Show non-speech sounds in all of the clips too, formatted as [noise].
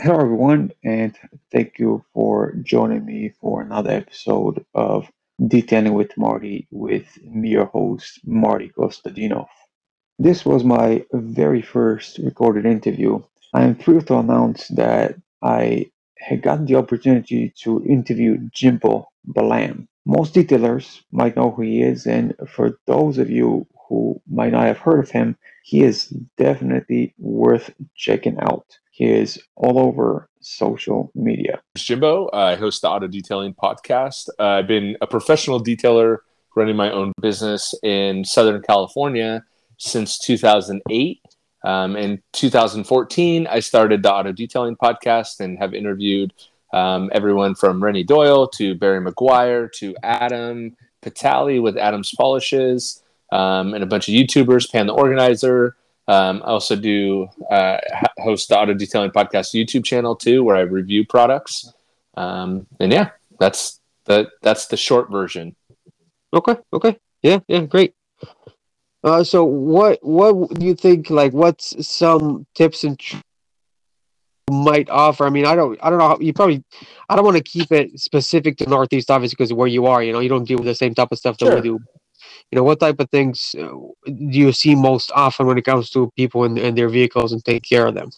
Hello, everyone, and thank you for joining me for another episode of Detailing with Marty with me, your host, Marty Kostadinov. This was my very first recorded interview. I am thrilled to announce that I had gotten the opportunity to interview Jimbo Balaam. Most detailers might know who he is, and for those of you who might not have heard of him, he is definitely worth checking out. He is all over social media. Jimbo. I host the Auto Detailing Podcast. Uh, I've been a professional detailer running my own business in Southern California since 2008. Um, in 2014, I started the Auto Detailing Podcast and have interviewed um, everyone from Renny Doyle to Barry Meguiar to Adam Patali with Adam's Polishes um, and a bunch of YouTubers, Pan the Organizer. Um, I also do uh, host the Auto Detailing Podcast YouTube channel too, where I review products. Um, and yeah, that's the that's the short version. Okay. Okay. Yeah. Yeah. Great. Uh, so what what do you think? Like, what's some tips and tr- might offer? I mean, I don't I don't know. How, you probably I don't want to keep it specific to Northeast, obviously, because where you are, you know, you don't deal with the same type of stuff that Sure. we do. You know, what type of things uh, do you see most often when it comes to people and, and their vehicles and take care of them?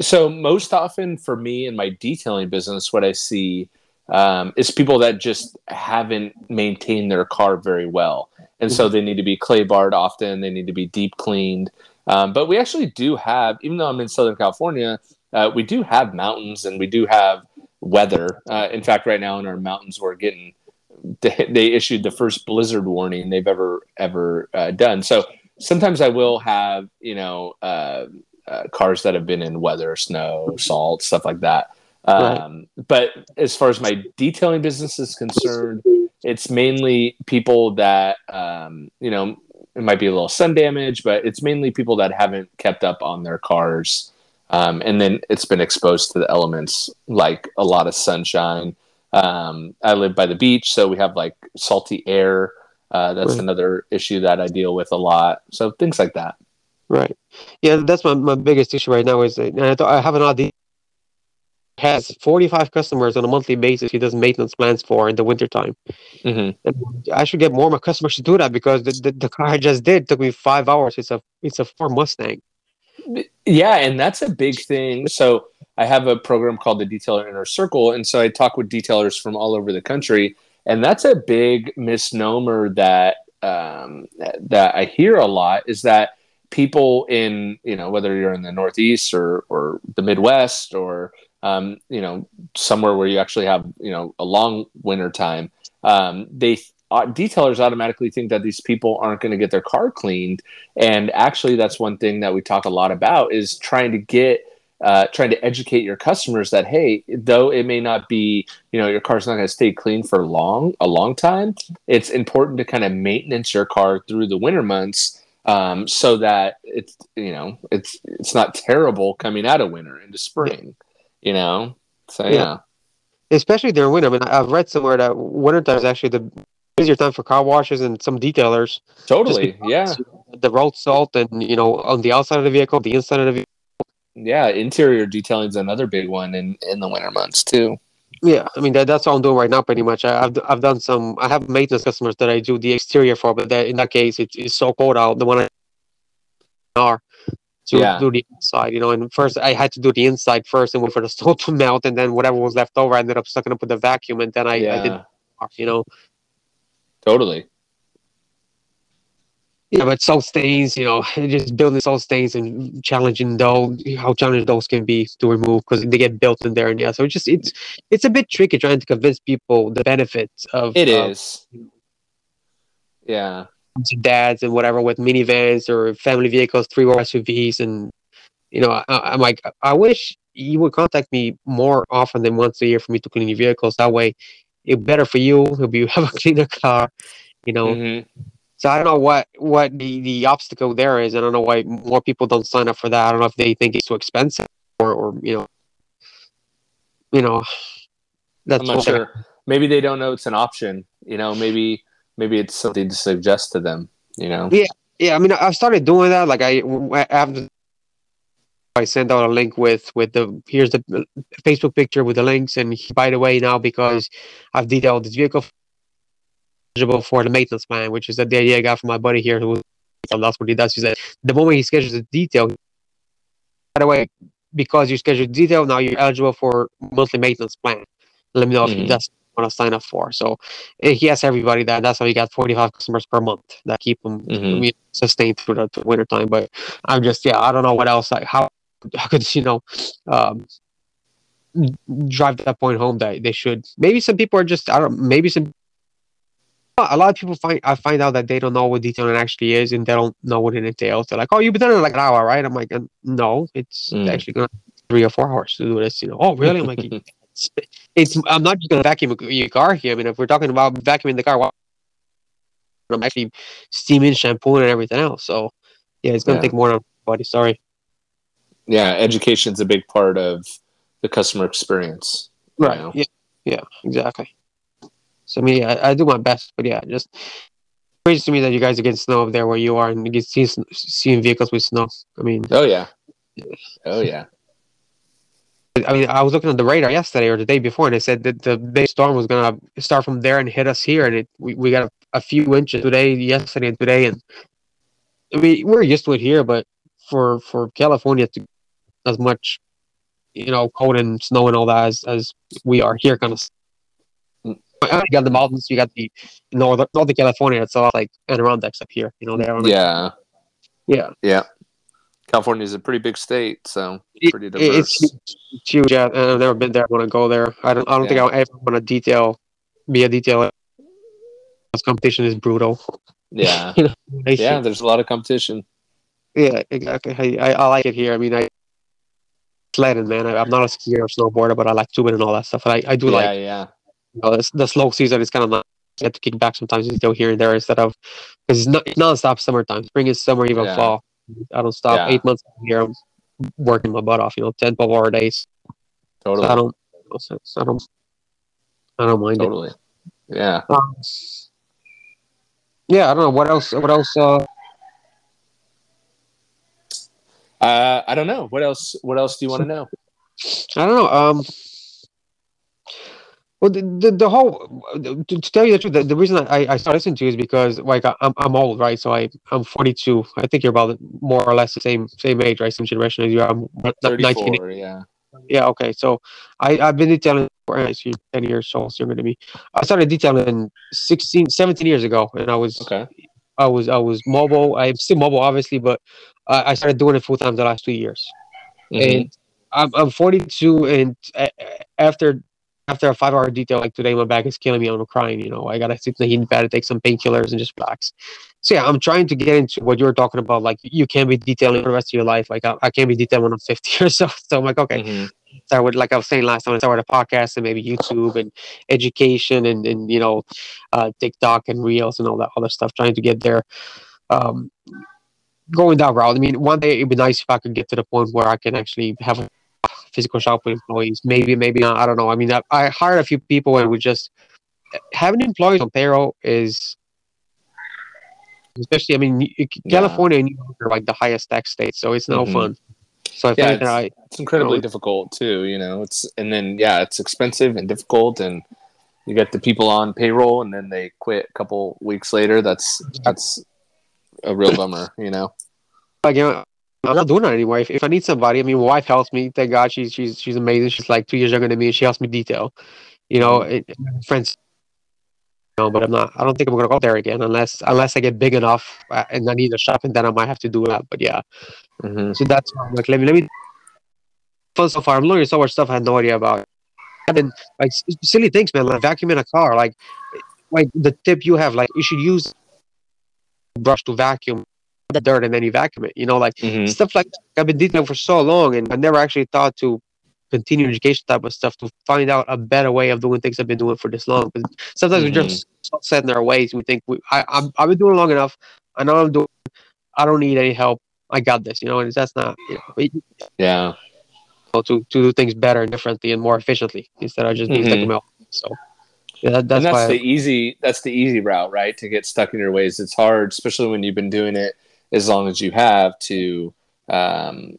So most often for me in my detailing business, what I see um, is people that just haven't maintained their car very well, and so they need to be clay barred often. They need to be deep cleaned. Um, but we actually do have, even though I'm in Southern California, uh, we do have mountains and we do have weather. Uh, in fact, right now in our mountains, we're getting they, they issued the first blizzard warning they've ever ever uh, done. So sometimes I will have you know uh, uh, cars that have been in weather, snow, salt, stuff like that. Um, But as far as my detailing business is concerned, it's mainly people that um, you know it might be a little sun damage, but it's mainly people that haven't kept up on their cars. Um, and then it's been exposed to the elements like a lot of sunshine. Um, I live by the beach, so we have like salty air. Uh, that's Right. another issue that I deal with a lot. So things like that. Right. Yeah, that's my, my biggest issue right now is and I, thought I have an idea has 45 customers on a monthly basis he does maintenance plans for in the wintertime. hmm I should get more of my customers to do that because the, the, the car I just did took me five hours. It's a it's a Ford Mustang. Yeah, and that's a big thing. So I have a program called the Detailer Inner Circle, and so I talk with detailers from all over the country, and that's a big misnomer that um, that I hear a lot is that people in you know whether you're in the Northeast or or the Midwest or um, you know somewhere where you actually have you know a long winter time, um, they uh, detailers automatically think that these people aren't going to get their car cleaned and actually that's one thing that we talk a lot about is trying to get uh, trying to educate your customers that hey though it may not be you know your car's not going to stay clean for long a long time it's important to kind of maintenance your car through the winter months um, so that it's you know it's it's not terrible coming out of winter into spring you know so Yeah. yeah Especially during winter. I mean, I've read somewhere that wintertime is actually the busier time for car washes and some detailers. totally yeah The road salt and you know on the outside of the vehicle, the inside of the vehicle. Yeah interior detailing is another big one in in the winter months too Yeah, I mean that, that's all I'm doing right now, pretty much. I, I've I've done some. I have maintenance customers that I do the exterior for, but that, in that case, it's, it's so cold out. The one I are to Yeah. do the inside, you know. And first, I had to do the inside first, and wait for the [laughs] snow to melt, and then whatever was left over, I ended up sucking up with the vacuum, and then I, I did, yeah you know. totally Yeah, but salt stains, you know, [laughs] just building salt stains and challenging though how challenging those can be to remove because they get built in there, and yeah, so it's just it's it's a bit tricky trying to convince people the benefits of It is. Yeah. dads and whatever with minivans or family vehicles, three row SUVs, and you know, I, I'm like, I wish you would contact me more often than once a year for me to clean your vehicles. That way, it's better for you. It'll be you [laughs] have a cleaner car, you know. Mhm. So I don't know what what the the obstacle there is. I don't know why more people don't sign up for that. I don't know if they think it's too expensive or or you know, you know. That's I'm not sure. Maybe they don't know it's an option. You know, maybe maybe it's something to suggest to them. You know. Yeah. Yeah, I mean, I've started doing that. Like I after I send out a link with with the here's the Facebook picture with the links, and by the way, now because I've detailed this vehicle eligible for the maintenance plan, which is that the idea I got from my buddy here who that's what he does. He said the moment he schedules the detail, by the way, because you schedule detail, now you're eligible for monthly maintenance plan. Let me know if Mhm. that's what want to sign up for. So eh, he has everybody that. That's how he got 45 customers per month that keep him Mhm. Mean, sustained through the, the winter time. But I'm just yeah, I don't know what else. Like how how could you know um, drive that point home that they should. Maybe some people are just I don't. Maybe some. A lot of people find I find out that they don't know what detailing actually is and they don't know what it entails. They're like, "Oh, you've been doing it like an hour, right?" I'm like, "Uh, "No, it's Mm. actually going to three or four hours to do this." You know? Oh, really? I'm like, [laughs] it's, it's I'm not just going to vacuum your car here. I mean, if we're talking about vacuuming the car, why- I'm actually steaming, shampooing, and everything else. So, yeah, it's going to Yeah. take more than body. Sorry. yeah, education's a big part of the customer experience. you Right. know? Yeah. Yeah. Exactly. I mean, I, I do my best, but yeah, just crazy to me that you guys are getting snow up there where you are, and you get seeing, seeing vehicles with snow. I mean, Oh yeah. Oh [laughs] yeah. I mean, I was looking at the radar yesterday or the day before, and it said that the big storm was gonna start from there and hit us here, and it we, we got a, a few inches today, yesterday, and today, and I mean, we're used to it here, but for for California to as much, you know, cold and snow and all that as, as we are here, kind of. You got the mountains, you got the northern Northern California. It's all like Adirondacks up here, you know. They are Yeah. yeah. Yeah. California is a pretty big state, so pretty diverse. it's huge, it's huge. Yeah, and I've never been there. I want to go there. I don't. I don't think I'll ever want to detail, be a detailer. This competition is brutal. yeah. [laughs] I Yeah, there's a lot of competition. yeah, exactly. I, I, I like it here. I mean, I sledding, man. I, I'm not a skier or snowboarder, but I like tubing and all that stuff. And I, I do yeah, like yeah. You know, the, the slow season is kind of nice. You have to kick back sometimes you go here and there instead of because it's not it's non-stop summertime. Spring is summer, even Yeah. fall. I don't stop. Yeah. Eight months a year, I'm working my butt off. You know, 10, 12 hour days. So Totally. I don't. So I don't. I don't mind it. Yeah. Um, yeah, I don't know what else. What else? Uh, Uh, I don't know. What else what else do you want to know? I don't know. Um, well, the, the, the whole to, to tell you the truth, the, the reason I, I started listening to you is because like I- I'm I'm old, right? So I I'm 42. I think you're about more or less the same same age, right? Same generation as you are. I'm not- not 19. yeah. Yeah, okay. So I I've been detailing for uh, so 10 years so younger than me. I started detailing 16, 17 years ago, and I was Okay. I was I was mobile. I'm still mobile, obviously, but uh, I started doing it full time the last two years. Mhm. and I'm, I'm 42 and after after a five hour detail like today my back is killing me i'm crying you know i gotta sit in the heat pad take some painkillers and just relax. So yeah i'm trying to get into what you're talking about like you can't be detailing for the rest of your life like i, I can't be detailing when i'm 50 [laughs] or so so i'm like okay. Mhm. start with like i was saying last time i start with a podcast and maybe youtube and education and and you know uh tiktok and reels and all that other stuff trying to get there um going that route. I mean one day it'd be nice if i could get to the point where i can actually have a physical shop with employees maybe maybe not i don't know i mean i, I hired a few people and we just having employees on payroll is especially i mean y- Yeah. california and new york are like the highest tax states so it's no Mhm. fun so i Yeah, think i It's incredibly Oh. difficult too, you know. It's and then yeah, it's expensive and difficult and you get the people on payroll and then they quit a couple weeks later. That's that's a real bummer, you know. like you know, I'm not doing that anymore. If, if I need somebody, I mean, my wife helps me. Thank God, she's she's she's amazing. She's like two years younger than me. and She helps me detail. You know, it, friends. No, but I'm not. I don't think I'm gonna go there again unless unless I get big enough uh, and I need a shop, and then I might have to do that. But yeah, hmm so that's why I'm like let me let me. Fun so far. I'm learning so much stuff I had no idea about. I've been like silly things, man. Like vacuuming a car, like like the tip you have, like you should use brush to vacuum the dirt and then you vacuum it. You know, like hmm stuff like that. I've been detailing for so long, and I never actually thought to continue education type of stuff to find out a better way of doing things I've been doing for this long. 'Cause sometimes Mhm. we're just so set in our ways. We think we, I, I'm, I've been doing long enough. I know I'm doing. I don't need any help. I got this. You know, and that's not you know, you Yeah. know, to to do things better and differently and more efficiently instead of just being stuck in my own. So yeah, that, that's, and that's the easy that's the easy route, right? To get stuck in your ways. It's hard, especially when you've been doing it as long as you have to um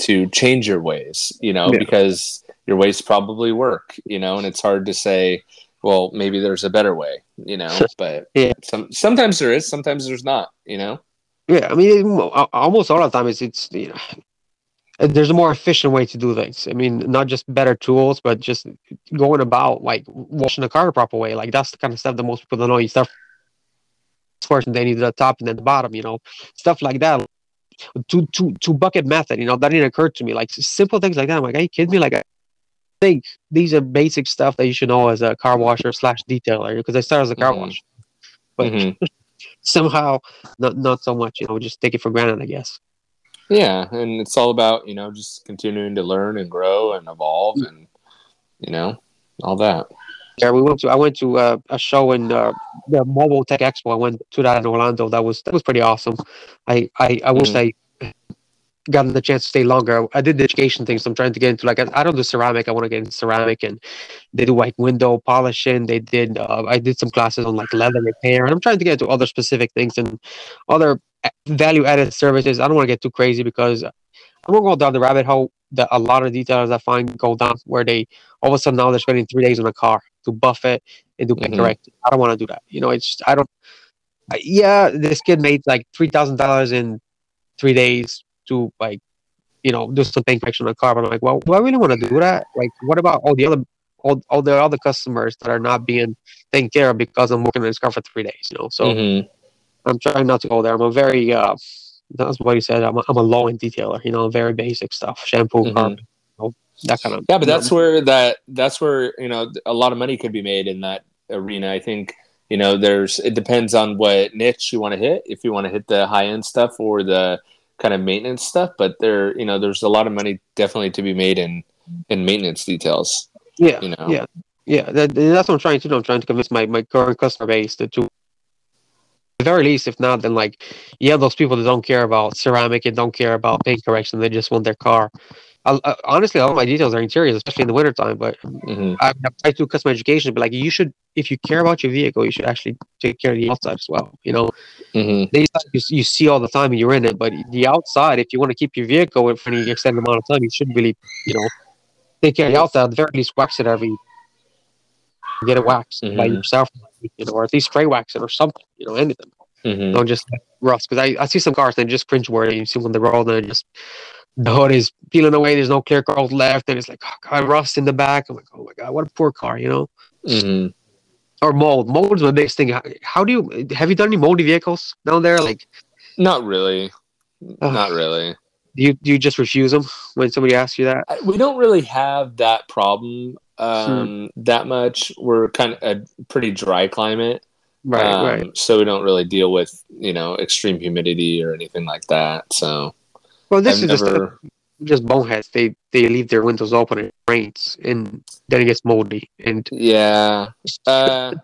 to change your ways, you know, Yeah. because your ways probably work, you know, and it's hard to say, well, maybe there's a better way, you know, [laughs] but Yeah. some sometimes there is, sometimes there's not, you know. Yeah, I mean, almost all the time it's it's you know, there's a more efficient way to do things. I mean, not just better tools, but just going about like washing the car the proper way. Like that's the kind of stuff that most people don't know. You start first, and then you do the top, and then the bottom. You know, stuff like that. Two two two bucket method. You know, that didn't occur to me. Like simple things like that. I'm like, are you kidding me? Like, I think these are basic stuff that you should know as a car washer slash detailer because I started as a car Mhm. washer. But Mhm. [laughs] somehow, not not so much. You know, just take it for granted, I guess. Yeah, and it's all about you know just continuing to learn and grow and evolve Mm. and you know all that. Yeah, we went to. I went to uh, a show in uh, the Mobile Tech Expo. I went to that in Orlando. That was that was pretty awesome. I I, I wish I got the chance to stay longer. I did the education thing, so I'm trying to get into like I, I don't do ceramic. I want to get into ceramic, and they do like window polishing. They did. Uh, I did some classes on like leather repair, and I'm trying to get into other specific things and other value added services. I don't want to get too crazy because I'm gonna go down the rabbit hole that a lot of detailers I find go down where they all of a sudden now they're spending three days on a car to buff it and do paint Mhm. correct. I don't want to do that. You know, it's I don't. I, yeah, this kid made like three thousand dollars in three days to like, you know, do some paint correction on a car. But I'm like, well, do I really want to do that? Like, what about all the other all, all the other customers that are not being taken care of because I'm working on this car for three days? You know, so Mhm. I'm trying not to go there. I'm a very uh, that's what he said. I'm a, I'm a low end detailer. You know, very basic stuff, shampoo, Mhm. carpet, you that kind of. Yeah, but that's where that that's where you know a lot of money could be made in that arena. I think you know there's it depends on what niche you want to hit. If you want to hit the high end stuff or the kind of maintenance stuff, but there you know there's a lot of money definitely to be made in in maintenance details. yeah, You know. yeah, yeah. That, that's what I'm trying to do. I'm trying to convince my my current customer base to. to at the very least, if not, then like, yeah, those people that don't care about ceramic and don't care about paint correction, they just want their car. I, I, honestly, all my details are interiors, especially in the wintertime. But hmm I, I try to do customer education, but like, you should, if you care about your vehicle, you should actually take care of the outside as well. You know, hmm the inside you, you see all the time and you're in it, but the outside, if you want to keep your vehicle for any extended amount of time, you should really, you know, take care of the outside. At the very least, wax it every, get it waxed by Mhm. yourself, you know, or at least spray wax it or something, you know, anything. hmm Don't just rust. Because I, I see some cars and just cringe worthy. You see when they roll and it just the hood is peeling away. There's no clear coat left, and it's like, oh god, rust in the back. I'm like, oh my god, what a poor car, you know. hmm Or mold. Mold is my biggest thing. How, how do you have you done any moldy vehicles down there? Like, Not really. Ugh. Not really. do you do you just refuse them when somebody asks you that? We don't really have that problem Hmm. um, that much. We're kind of a pretty dry climate, Right, um, right. So we don't really deal with you know extreme humidity or anything like that. So Well, this I've is just never. just boneheads. They they leave their windows open and it rains, and then it gets moldy. And Yeah. Uh,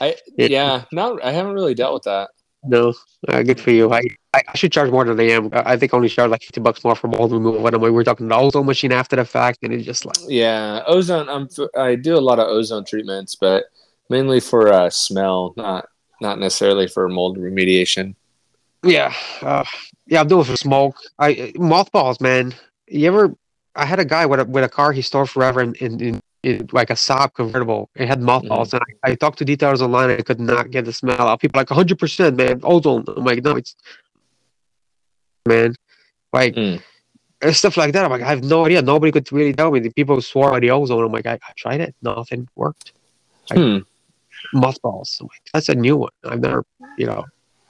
I [laughs] It- yeah. Not. I haven't really dealt with that. no, uh, good for you. I, I should charge more than I am. I think I only charge like fifty bucks more for mold removal. When I'm, we're talking the ozone machine after the fact, and it's just like Yeah, ozone. I'm. I do a lot of ozone treatments, but mainly for uh, smell, not not necessarily for mold remediation. Yeah, uh, yeah. I'm doing for smoke. I mothballs, man. You ever? I had a guy with a with a car he stored forever in in, in, in like a Saab convertible. It had mothballs, and I, I talked to detailers online. and I could not get the smell out. People like 100 percent, man. Ozone. I'm like, no, it's [laughs] man. Like Mm. and stuff like that. I'm like, I have no idea. Nobody could really tell me. The people swore by the ozone. I'm like, I, I tried it. Nothing worked. Hmm. Mothballs. I'm like, that's a new one. I've never, you know,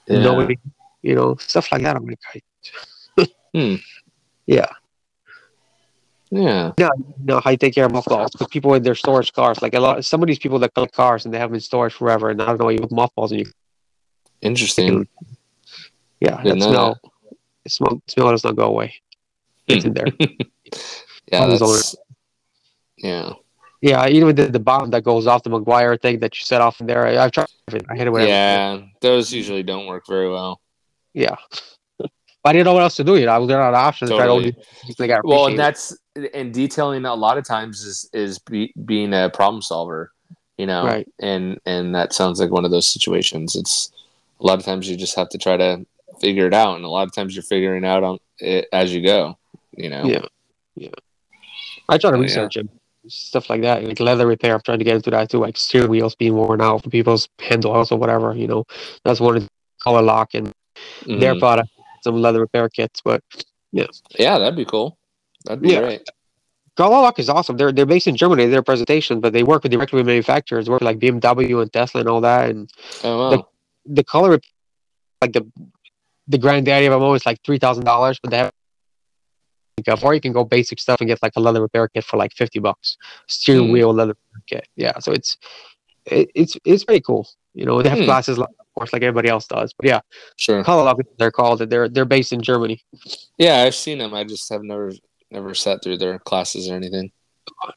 Yeah. nobody, you know, stuff like that. I'm like, I, Hmm. yeah. Yeah. No, how you take care of mothballs because people in their storage cars like a lot some of these people that collect cars and they have them in storage forever and I don't know why you put mothballs in you Interesting. yeah that smell the smell smell does not go away it's in there [laughs] Yeah. That's, yeah. yeah even did the bomb that goes off the McGuire thing that you set off in there I, I've tried it I hit it with. Yeah. Those usually don't work very well. Yeah but I didn't know what else to do you know I was there on options I tried all Totally. Well, and that's and detailing a lot of times is is be, being a problem solver, you know. Right. And and that sounds like one of those situations. It's a lot of times you just have to try to figure it out, and a lot of times you're figuring out on it as you go. You know. Yeah, yeah. I try to Oh, yeah. research it, stuff like that, like leather repair. I'm trying to get into that too, like steering wheels being worn out for people's handles or whatever. You know, that's one of the Colourlock and their Mhm. product, some leather repair kits. But Yeah, yeah, that'd be cool. That'd be Yeah. great. Colourlock is awesome. They're they're based in Germany. Their presentation, but they work with directly with manufacturers. Work with like BMW and Tesla and all that. And Oh wow. The- the color, like the the granddaddy of them all is like three thousand dollars, but they have. Or you can go basic stuff and get like a leather repair kit for like fifty bucks. Steering Hmm. wheel leather kit. Yeah, so it's it, it's it's pretty cool. You know, they have Hmm. classes, like, course, like everybody else does. But yeah, sure. lock they're called. They're they're based in Germany. Yeah, I've seen them. I just have never never sat through their classes or anything.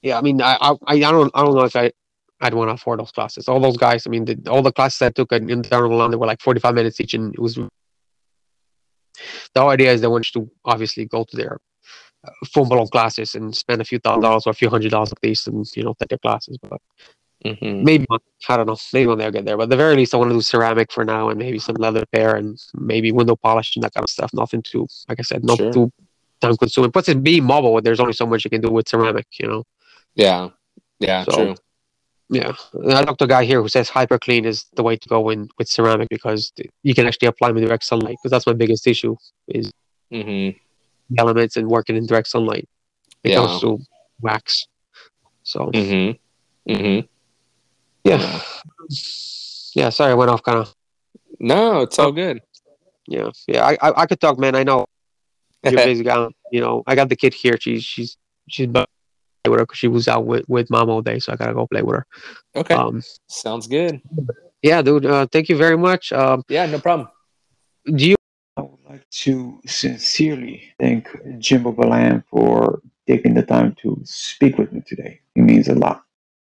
Yeah, I mean, I I, I don't I don't know if I I'd want to afford those classes. All those guys, I mean, the, all the classes I took in internal London were like forty five minutes each, and it was. The whole idea is they want you to obviously go to their uh, full blown classes and spend a few thousand dollars or a few hundred dollars at least, and you know take their classes. But hmm maybe I don't know, maybe when they'll get there. But at the very least, I want to do ceramic for now, and maybe some leather repair and maybe window polish and that kind of stuff. Nothing too, like I said, not Sure. too time consuming. Plus, it being mobile, there's only so much you can do with ceramic, you know. Yeah. Yeah. So- true. Yeah, I talked to a guy here who says hyper clean is the way to go in with ceramic because you can actually apply them in direct sunlight. Because that's my biggest issue is hmm elements and working in direct sunlight. It Yeah. goes to wax. So hmm hmm yeah, yeah. Sorry, I went off kind of. No, it's all good. Yeah, yeah. I, I I could talk, man. I know [laughs] you're a busy guy. You know, I got the kid here. She's she's she's bu- with her 'cause she was out with with mom all day, so I gotta go play with her. okay. Um, Sounds good. yeah, dude. Uh, thank you very much. Um, Yeah, no problem. do you I would like to sincerely thank Jimbo Balaam for taking the time to speak with me today. It means a lot.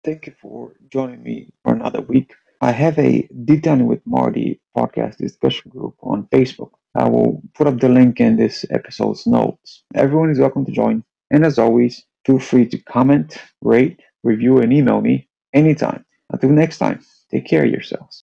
Thank you for joining me for another week. I have a Detailing with Marty podcast discussion group on Facebook. I will put up the link in this episode's notes. Everyone is welcome to join. And as always, feel free to comment, rate, review, and email me anytime. Until next time, take care of yourselves.